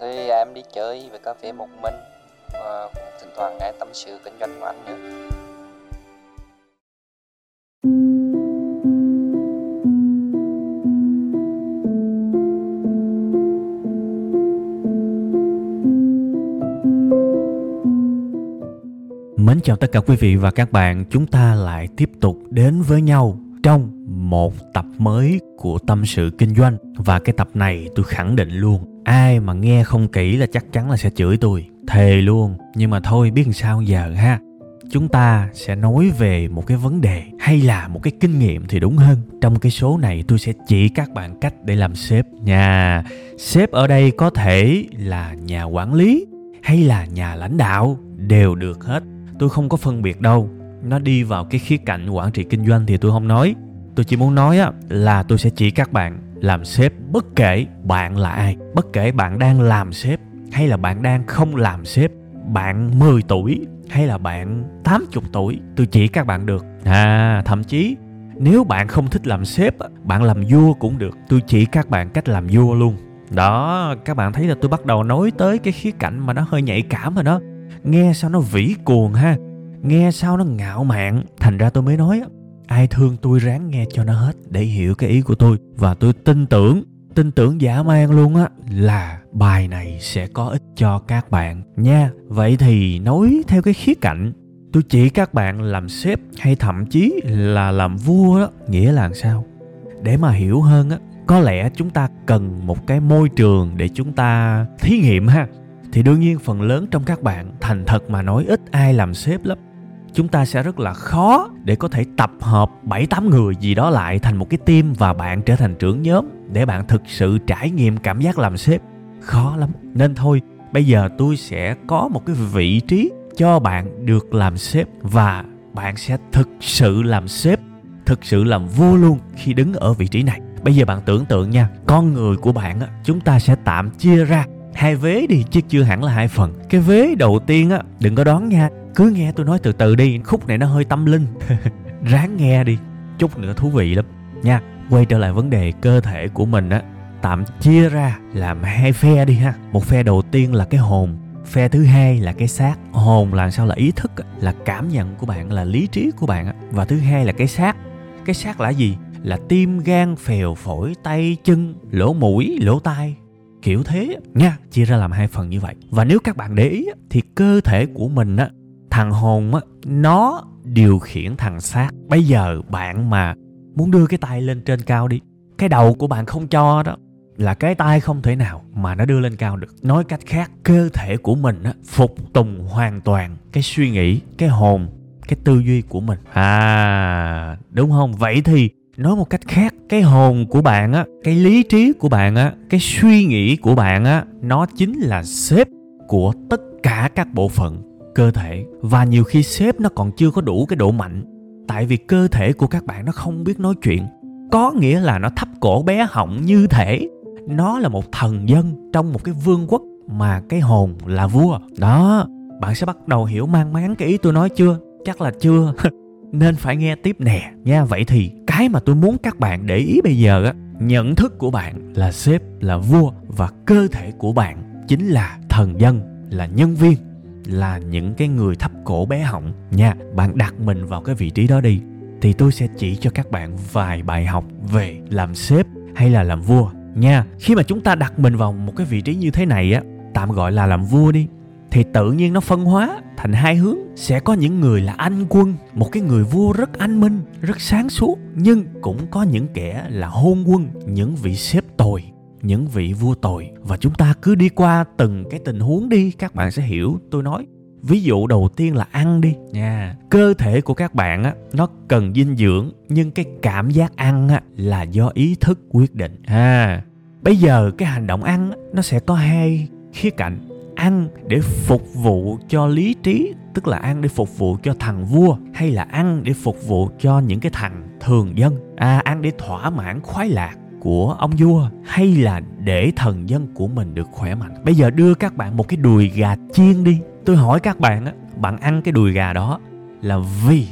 Thì à, em đi chơi về cà phê một mình. Và cũng thỉnh thoảng nghe tâm sự kinh doanh của anh nữa. Mến chào tất cả quý vị và các bạn, chúng ta lại tiếp tục đến với nhau trong một tập mới của tâm sự kinh doanh. Và cái tập này tôi khẳng định luôn ai mà nghe không kỹ là chắc chắn là sẽ chửi tôi. Thề luôn. Nhưng mà thôi, biết làm sao giờ ha. Chúng ta sẽ nói về một cái vấn đề hay là một cái kinh nghiệm thì đúng hơn. Trong cái số này, tôi sẽ chỉ các bạn cách để làm sếp nha. Sếp ở đây có thể là nhà quản lý hay là nhà lãnh đạo, đều được hết. Tôi không có phân biệt đâu. Nó đi vào cái khía cạnh quản trị kinh doanh thì tôi không nói. Tôi chỉ muốn nói là tôi sẽ chỉ các bạn làm sếp, bất kể bạn là ai, bất kể bạn đang làm sếp hay là bạn đang không làm sếp, bạn 10 tuổi hay là bạn 80 tuổi, tôi chỉ các bạn được. À thậm chí nếu bạn không thích làm sếp bạn làm vua cũng được. Tôi chỉ các bạn cách làm vua luôn. Đó, các bạn thấy là tôi bắt đầu nói tới cái khía cạnh mà nó hơi nhạy cảm rồi đó. Nghe sao nó vĩ cuồng ha, nghe sao nó ngạo mạn. Thành ra tôi mới nói ai thương tôi ráng nghe cho nó hết, để hiểu cái ý của tôi. Và tôi tin tưởng tin tưởng giả man luôn á, là bài này sẽ có ích cho các bạn nha. Vậy thì nói theo cái khía cạnh, tôi chỉ các bạn làm sếp hay thậm chí là làm vua đó, nghĩa là sao? Để mà hiểu hơn á, có lẽ chúng ta cần một cái môi trường để chúng ta thí nghiệm ha. Thì đương nhiên phần lớn trong các bạn, thành thật mà nói, ít ai làm sếp lắm chúng ta sẽ rất là khó để có thể tập hợp 7 8 người gì đó lại thành một cái team và bạn trở thành trưởng nhóm để bạn thực sự trải nghiệm cảm giác làm sếp. Khó lắm. Nên thôi, bây giờ tôi sẽ có một cái vị trí cho bạn được làm sếp và bạn sẽ thực sự làm sếp, thực sự làm vua luôn khi đứng ở vị trí này. Bây giờ bạn tưởng tượng nha, con người của bạn á, chúng ta sẽ tạm chia ra hai vế đi chứ chưa hẳn là hai phần. Cái vế đầu tiên á, đừng có đoán nha, cứ nghe tôi nói từ từ đi, khúc này nó hơi tâm linh. Ráng nghe đi, chút nữa thú vị lắm. Nha, quay trở lại vấn đề cơ thể của mình á, tạm chia ra làm hai phe đi ha. Một phe đầu tiên là cái hồn, phe thứ hai là cái xác. Hồn là sao? Là ý thức là cảm nhận của bạn, là lý trí của bạn và thứ hai là cái xác. Cái xác là gì? Là tim gan phèo phổi, tay chân, lỗ mũi, lỗ tai. Kiểu thế nha, chia ra làm hai phần như vậy. Và nếu các bạn để ý thì cơ thể của mình á thằng hồn á, nó điều khiển thằng xác. Bây giờ bạn mà muốn đưa cái tay lên trên cao đi, cái đầu của bạn không cho đó, là cái tay không thể nào mà nó đưa lên cao được. Nói cách khác, cơ thể của mình á, phục tùng hoàn toàn cái suy nghĩ, cái hồn, cái tư duy của mình. À đúng không? Vậy thì nói một cách khác, cái hồn của bạn á, cái lý trí của bạn á, cái suy nghĩ của bạn á, nó chính là sếp của tất cả các bộ phận cơ thể, và nhiều khi sếp nó còn chưa có đủ cái độ mạnh. Tại vì cơ thể của các bạn nó không biết nói chuyện. Có nghĩa là nó thấp cổ bé họng như thể. Nó là một thần dân trong một cái vương quốc mà cái hồn là vua. Đó, bạn sẽ bắt đầu hiểu mang máng cái ý tôi nói chưa? Chắc là chưa. Nên phải nghe tiếp nè, nha. Vậy thì cái mà tôi muốn các bạn để ý bây giờ á, nhận thức của bạn là sếp là vua và cơ thể của bạn chính là thần dân, là nhân viên là những cái người thấp cổ bé họng nha. Bạn đặt mình vào cái vị trí đó đi, thì tôi sẽ chỉ cho các bạn vài bài học về làm sếp hay là làm vua nha. Khi mà chúng ta đặt mình vào một cái vị trí như thế này á, tạm gọi là làm vua đi, thì tự nhiên nó phân hóa thành hai hướng. Sẽ có những người là anh quân, một cái người vua rất anh minh, rất sáng suốt, nhưng cũng có những kẻ là hôn quân, những vị sếp tồi những vị vua tồi. Và chúng ta cứ đi qua từng cái tình huống đi các bạn sẽ hiểu tôi nói. Ví dụ đầu tiên là ăn đi. Nha. Cơ thể của các bạn á nó cần dinh dưỡng nhưng cái cảm giác ăn á là do ý thức quyết định. Ha bây giờ cái hành động ăn nó sẽ có hai khía cạnh. Ăn để phục vụ cho lý trí tức là ăn để phục vụ cho thằng vua hay là ăn để phục vụ cho những cái thằng thường dân. À ăn để thỏa mãn khoái lạc của ông vua hay là để thần dân của mình được khỏe mạnh? Bây giờ đưa các bạn một cái đùi gà chiên đi. Tôi hỏi các bạn á, bạn ăn cái đùi gà đó là vì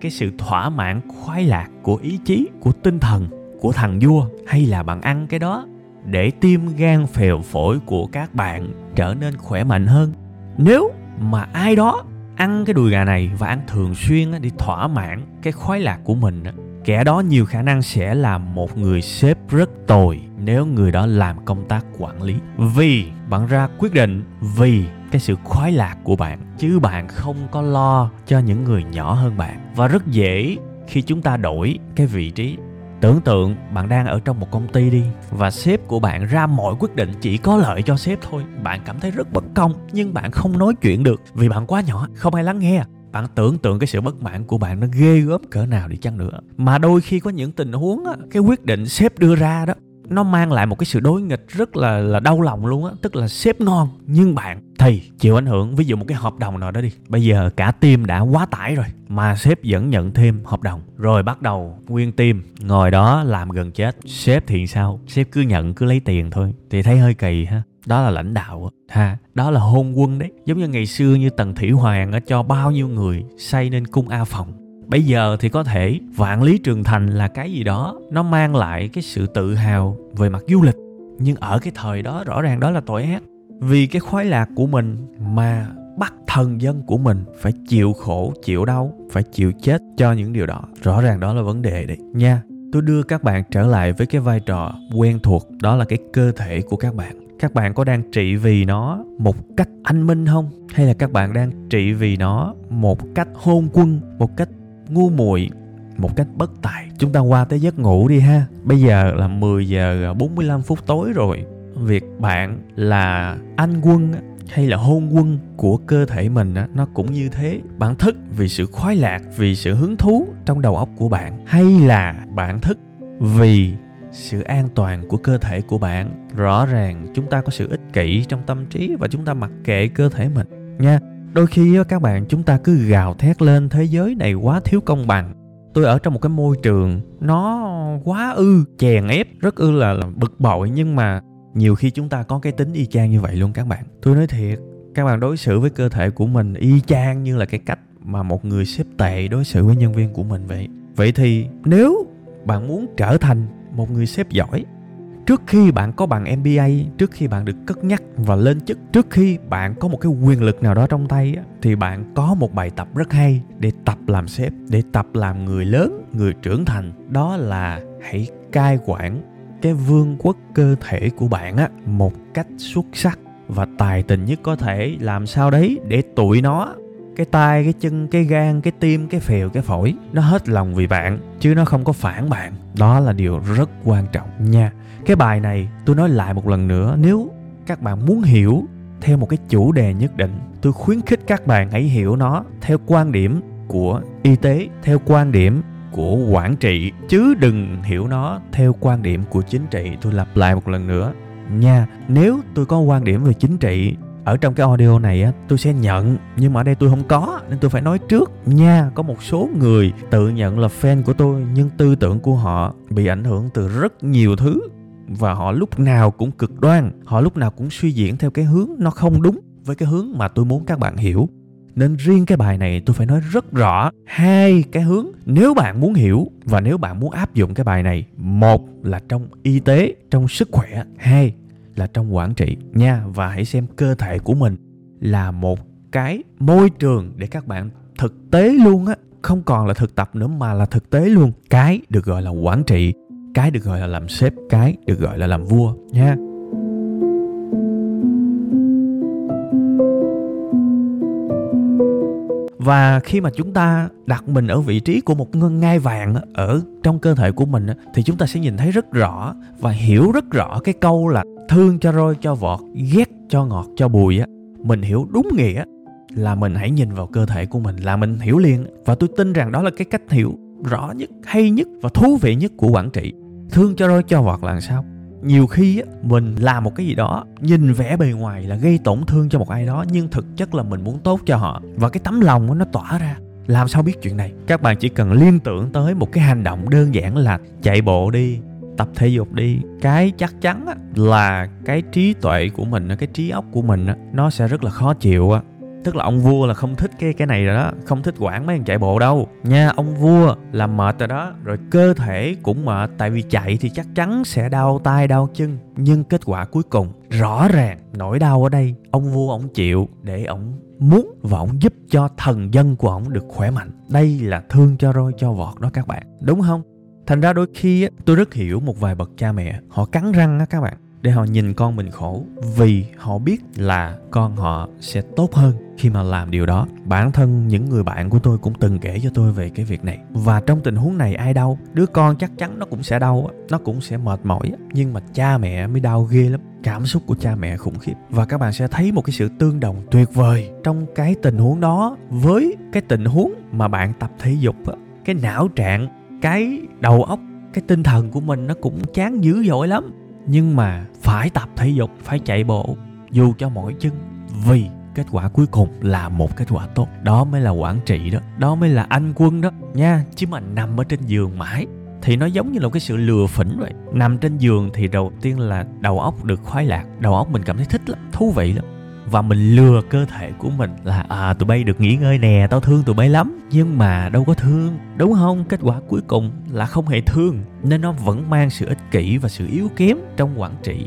cái sự thỏa mãn, khoái lạc của ý chí, của tinh thần của thằng vua, hay là bạn ăn cái đó để tim gan phèo phổi của các bạn trở nên khỏe mạnh hơn? Nếu mà ai đó ăn cái đùi gà này và ăn thường xuyên để thỏa mãn cái khoái lạc của mình kẻ đó nhiều khả năng sẽ là một người sếp rất tồi nếu người đó làm công tác quản lý. Vì, bạn ra quyết định vì cái sự khoái lạc của bạn, chứ bạn không có lo cho những người nhỏ hơn bạn. Và rất dễ khi chúng ta đổi cái vị trí. Tưởng tượng bạn đang ở trong một công ty đi, và sếp của bạn ra mọi quyết định chỉ có lợi cho sếp thôi. Bạn cảm thấy rất bất công, nhưng bạn không nói chuyện được vì bạn quá nhỏ, không ai lắng nghe bạn tưởng tượng cái sự bất mãn của bạn nó ghê gớm cỡ nào đi chăng nữa. Mà đôi khi có những tình huống á, cái quyết định sếp đưa ra đó nó mang lại một cái sự đối nghịch rất là là đau lòng luôn á. Tức là sếp ngon nhưng bạn thì chịu ảnh hưởng. Ví dụ một cái hợp đồng nào đó đi. Bây giờ cả team đã quá tải rồi mà sếp vẫn nhận thêm hợp đồng. Rồi bắt đầu nguyên team ngồi đó làm gần chết. Sếp thì sao? Sếp cứ nhận cứ lấy tiền thôi. Thì thấy hơi kỳ ha đó là lãnh đạo ha, đó là hôn quân đấy. Giống như ngày xưa như tần thủy hoàng cho bao nhiêu người xây nên cung a phòng. Bây giờ thì có thể vạn lý trường thành là cái gì đó, nó mang lại cái sự tự hào về mặt du lịch. Nhưng ở cái thời đó, rõ ràng đó là tội ác. Vì cái khoái lạc của mình mà bắt thần dân của mình phải chịu khổ, chịu đau, phải chịu chết cho những điều đó. Rõ ràng đó là vấn đề đấy. Nha, tôi đưa các bạn trở lại với cái vai trò quen thuộc. Đó là cái cơ thể của các bạn các bạn có đang trị vì nó một cách anh minh không? Hay là các bạn đang trị vì nó một cách hôn quân, một cách ngu muội, một cách bất tài? Chúng ta qua tới giấc ngủ đi ha. Bây giờ là 10 giờ 45 phút tối rồi. Việc bạn là anh quân hay là hôn quân của cơ thể mình nó cũng như thế. Bạn thức vì sự khoái lạc, vì sự hứng thú trong đầu óc của bạn, hay là bạn thức vì sự an toàn của cơ thể của bạn. Rõ ràng chúng ta có sự ích kỷ trong tâm trí và chúng ta mặc kệ cơ thể mình nha. Đôi khi các bạn chúng ta cứ gào thét lên thế giới này quá thiếu công bằng. Tôi ở trong một cái môi trường nó quá ư chèn ép rất ư là, là bực bội nhưng mà nhiều khi chúng ta có cái tính y chang như vậy luôn các bạn. Tôi nói thiệt các bạn đối xử với cơ thể của mình y chang như là cái cách mà một người sếp tệ đối xử với nhân viên của mình vậy. Vậy thì nếu bạn muốn trở thành một người sếp giỏi. Trước khi bạn có bằng MBA, trước khi bạn được cất nhắc và lên chức, trước khi bạn có một cái quyền lực nào đó trong tay thì bạn có một bài tập rất hay để tập làm sếp, để tập làm người lớn, người trưởng thành. Đó là hãy cai quản cái vương quốc cơ thể của bạn á một cách xuất sắc và tài tình nhất có thể. Làm sao đấy? Để tụi nó cái tay cái chân, cái gan, cái tim, cái phèo, cái phổi, nó hết lòng vì bạn, chứ nó không có phản bạn. Đó là điều rất quan trọng nha. Cái bài này tôi nói lại một lần nữa, nếu các bạn muốn hiểu theo một cái chủ đề nhất định, tôi khuyến khích các bạn hãy hiểu nó theo quan điểm của y tế, theo quan điểm của quản trị, chứ đừng hiểu nó theo quan điểm của chính trị. Tôi lặp lại một lần nữa nha. Nếu tôi có quan điểm về chính trị ở trong cái audio này á, tôi sẽ nhận, nhưng mà ở đây tôi không có, nên tôi phải nói trước nha. Có một số người tự nhận là fan của tôi, nhưng tư tưởng của họ bị ảnh hưởng từ rất nhiều thứ. Và họ lúc nào cũng cực đoan, họ lúc nào cũng suy diễn theo cái hướng nó không đúng với cái hướng mà tôi muốn các bạn hiểu. Nên riêng cái bài này tôi phải nói rất rõ. Hai cái hướng nếu bạn muốn hiểu và nếu bạn muốn áp dụng cái bài này, một là trong y tế, trong sức khỏe. Hai là trong quản trị nha. Và hãy xem cơ thể của mình là một cái môi trường để các bạn thực tế luôn á. Không còn là thực tập nữa mà là thực tế luôn. Cái được gọi là quản trị, cái được gọi là làm sếp, cái được gọi là làm vua nha. Và khi mà chúng ta đặt mình ở vị trí của một ngân ngai vàng ở trong cơ thể của mình thì chúng ta sẽ nhìn thấy rất rõ và hiểu rất rõ cái câu là thương cho roi cho vọt ghét cho ngọt cho bùi á. Mình hiểu đúng nghĩa là mình hãy nhìn vào cơ thể của mình là mình hiểu liền. Và tôi tin rằng đó là cái cách hiểu rõ nhất hay nhất và thú vị nhất của quản trị. Thương cho roi cho vọt là sao? Nhiều khi á, mình làm một cái gì đó nhìn vẻ bề ngoài là gây tổn thương cho một ai đó nhưng thực chất là mình muốn tốt cho họ. Và cái tấm lòng nó tỏa ra. Làm sao biết chuyện này? Các bạn chỉ cần liên tưởng tới một cái hành động đơn giản là chạy bộ đi tập thể dục đi cái chắc chắn á, là cái trí tuệ của mình cái trí óc của mình á, nó sẽ rất là khó chịu á. Tức là ông vua là không thích cái cái này rồi đó không thích quản mấy thằng chạy bộ đâu. Nha ông vua là mệt rồi đó rồi cơ thể cũng mệt tại vì chạy thì chắc chắn sẽ đau tay đau chân nhưng kết quả cuối cùng rõ ràng nỗi đau ở đây ông vua ông chịu để ông muốn và ông giúp cho thần dân của ông được khỏe mạnh. Đây là thương cho roi cho vọt đó các bạn. Đúng không? Thành ra đôi khi á, tôi rất hiểu một vài bậc cha mẹ họ cắn răng á các bạn để họ nhìn con mình khổ vì họ biết là con họ sẽ tốt hơn khi mà làm điều đó. Bản thân những người bạn của tôi cũng từng kể cho tôi về cái việc này. Và trong tình huống này ai đau? Đứa con chắc chắn nó cũng sẽ đau nó cũng sẽ mệt mỏi nhưng mà cha mẹ mới đau ghê lắm cảm xúc của cha mẹ khủng khiếp. Và các bạn sẽ thấy một cái sự tương đồng tuyệt vời trong cái tình huống đó với cái tình huống mà bạn tập thể dục cái não trạng cái đầu óc, cái tinh thần của mình nó cũng chán dữ dội lắm. Nhưng mà phải tập thể dục, phải chạy bộ, dù cho mỏi chân, vì kết quả cuối cùng là một kết quả tốt. Đó mới là quản trị đó đó mới là anh quân đó, nha. Chứ mà nằm ở trên giường mãi, thì nó giống như là một cái sự lừa phỉnh vậy. Nằm trên giường thì đầu tiên là đầu óc được khoái lạc, đầu óc mình cảm thấy thích lắm, thú vị lắm và mình lừa cơ thể của mình là à tụi bay được nghỉ ngơi nè, tao thương tụi bay lắm. Nhưng mà đâu có thương, đúng không? Kết quả cuối cùng là không hề thương, nên nó vẫn mang sự ích kỷ và sự yếu kém trong quản trị.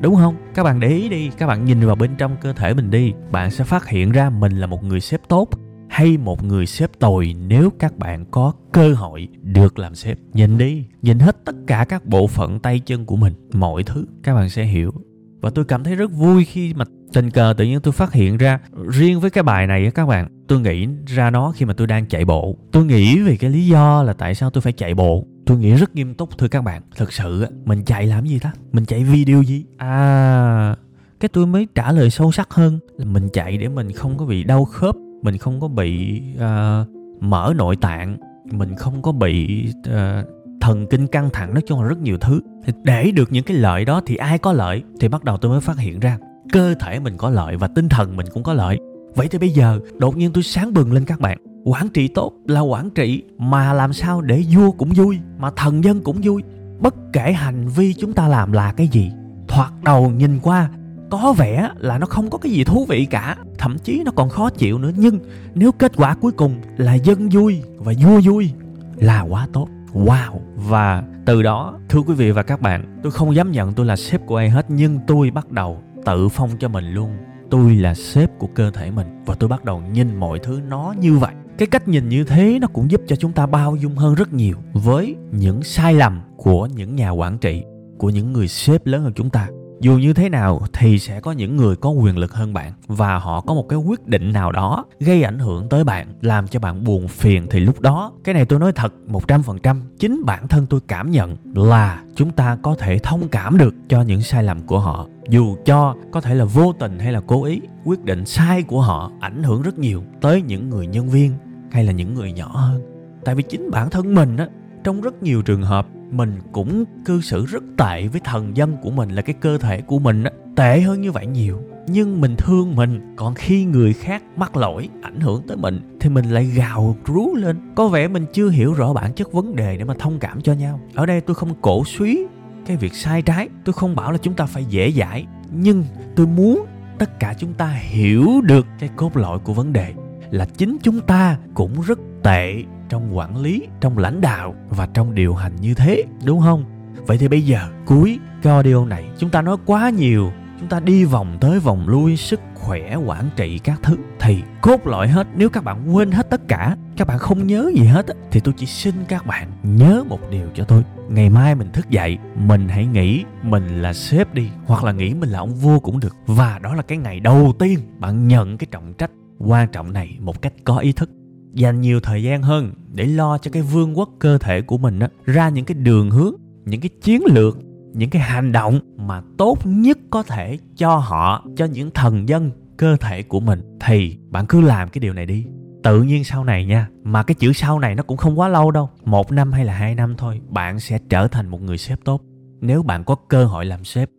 Đúng không? Các bạn để ý đi, các bạn nhìn vào bên trong cơ thể mình đi, bạn sẽ phát hiện ra mình là một người sếp tốt hay một người sếp tồi nếu các bạn có cơ hội được làm sếp. Nhìn đi, nhìn hết tất cả các bộ phận tay chân của mình, mọi thứ, các bạn sẽ hiểu. Và tôi cảm thấy rất vui khi mà tình cờ tự nhiên tôi phát hiện ra riêng với cái bài này các bạn. Tôi nghĩ ra nó khi mà tôi đang chạy bộ. Tôi nghĩ về cái lý do là tại sao tôi phải chạy bộ. Tôi nghĩ rất nghiêm túc thưa các bạn. Thực sự mình chạy làm gì ta? Mình chạy video gì? À cái tôi mới trả lời sâu sắc hơn là mình chạy để mình không có bị đau khớp mình không có bị uh, mở nội tạng mình không có bị uh, thần kinh căng thẳng nói chung là rất nhiều thứ. Thì để được những cái lợi đó thì ai có lợi? Thì bắt đầu tôi mới phát hiện ra cơ thể mình có lợi và tinh thần mình cũng có lợi. Vậy thì bây giờ, đột nhiên tôi sáng bừng lên các bạn. Quản trị tốt là quản trị, mà làm sao để vua cũng vui, mà thần dân cũng vui? Bất kể hành vi chúng ta làm là cái gì, thoạt đầu nhìn qua, có vẻ là nó không có cái gì thú vị cả. Thậm chí nó còn khó chịu nữa, nhưng nếu kết quả cuối cùng là dân vui và vua vui, là quá tốt. Wow! Và từ đó, thưa quý vị và các bạn, tôi không dám nhận tôi là sếp của ai hết, nhưng tôi bắt đầu tự phong cho mình luôn. Tôi là sếp của cơ thể mình và tôi bắt đầu nhìn mọi thứ nó như vậy. Cái cách nhìn như thế nó cũng giúp cho chúng ta bao dung hơn rất nhiều với những sai lầm của những nhà quản trị, của những người sếp lớn hơn chúng ta dù như thế nào thì sẽ có những người có quyền lực hơn bạn và họ có một cái quyết định nào đó gây ảnh hưởng tới bạn, làm cho bạn buồn phiền thì lúc đó. Cái này tôi nói thật một trăm phần trăm, chính bản thân tôi cảm nhận là chúng ta có thể thông cảm được cho những sai lầm của họ. Dù cho có thể là vô tình hay là cố ý, quyết định sai của họ ảnh hưởng rất nhiều tới những người nhân viên hay là những người nhỏ hơn. Tại vì chính bản thân mình á, trong rất nhiều trường hợp mình cũng cư xử rất tệ với thần dân của mình là cái cơ thể của mình á. Tệ hơn như vậy nhiều, nhưng mình thương mình. Còn khi người khác mắc lỗi, ảnh hưởng tới mình, thì mình lại gào rú lên. Có vẻ mình chưa hiểu rõ bản chất vấn đề để mà thông cảm cho nhau. Ở đây tôi không cổ suý cái việc sai trái, tôi không bảo là chúng ta phải dễ dãi. Nhưng tôi muốn tất cả chúng ta hiểu được cái cốt lõi của vấn đề là chính chúng ta cũng rất tệ trong quản lý, trong lãnh đạo và trong điều hành như thế, đúng không? Vậy thì bây giờ, cuối cái audio này, chúng ta nói quá nhiều. Chúng ta đi vòng tới vòng lui, sức khỏe, quản trị các thứ. Thì cốt lõi hết, nếu các bạn quên hết tất cả, các bạn không nhớ gì hết thì tôi chỉ xin các bạn nhớ một điều cho tôi. Ngày mai mình thức dậy, mình hãy nghĩ mình là sếp đi, hoặc là nghĩ mình là ông vua cũng được. Và đó là cái ngày đầu tiên bạn nhận cái trọng trách quan trọng này một cách có ý thức dành nhiều thời gian hơn để lo cho cái vương quốc cơ thể của mình á, ra những cái đường hướng những cái chiến lược những cái hành động mà tốt nhất có thể cho họ cho những thần dân cơ thể của mình. Thì bạn cứ làm cái điều này đi. Tự nhiên sau này nha mà cái chữ sau này nó cũng không quá lâu đâu một năm hay là hai năm thôi bạn sẽ trở thành một người sếp tốt. Nếu bạn có cơ hội làm sếp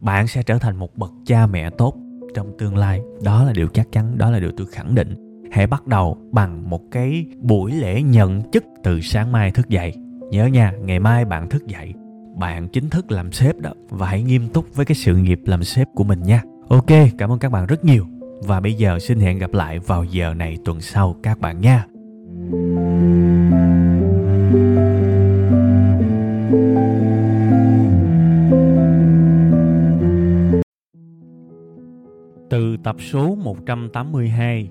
bạn sẽ trở thành một bậc cha mẹ tốt trong tương lai. Đó là điều chắc chắn đó là điều tôi khẳng định hãy bắt đầu bằng một cái buổi lễ nhận chức từ sáng mai thức dậy. Nhớ nha ngày mai bạn thức dậy bạn chính thức làm sếp đó. Và hãy nghiêm túc với cái sự nghiệp làm sếp của mình nha. Ok cảm ơn các bạn rất nhiều. Và bây giờ xin hẹn gặp lại vào giờ này tuần sau các bạn nha. Từ tập số 182,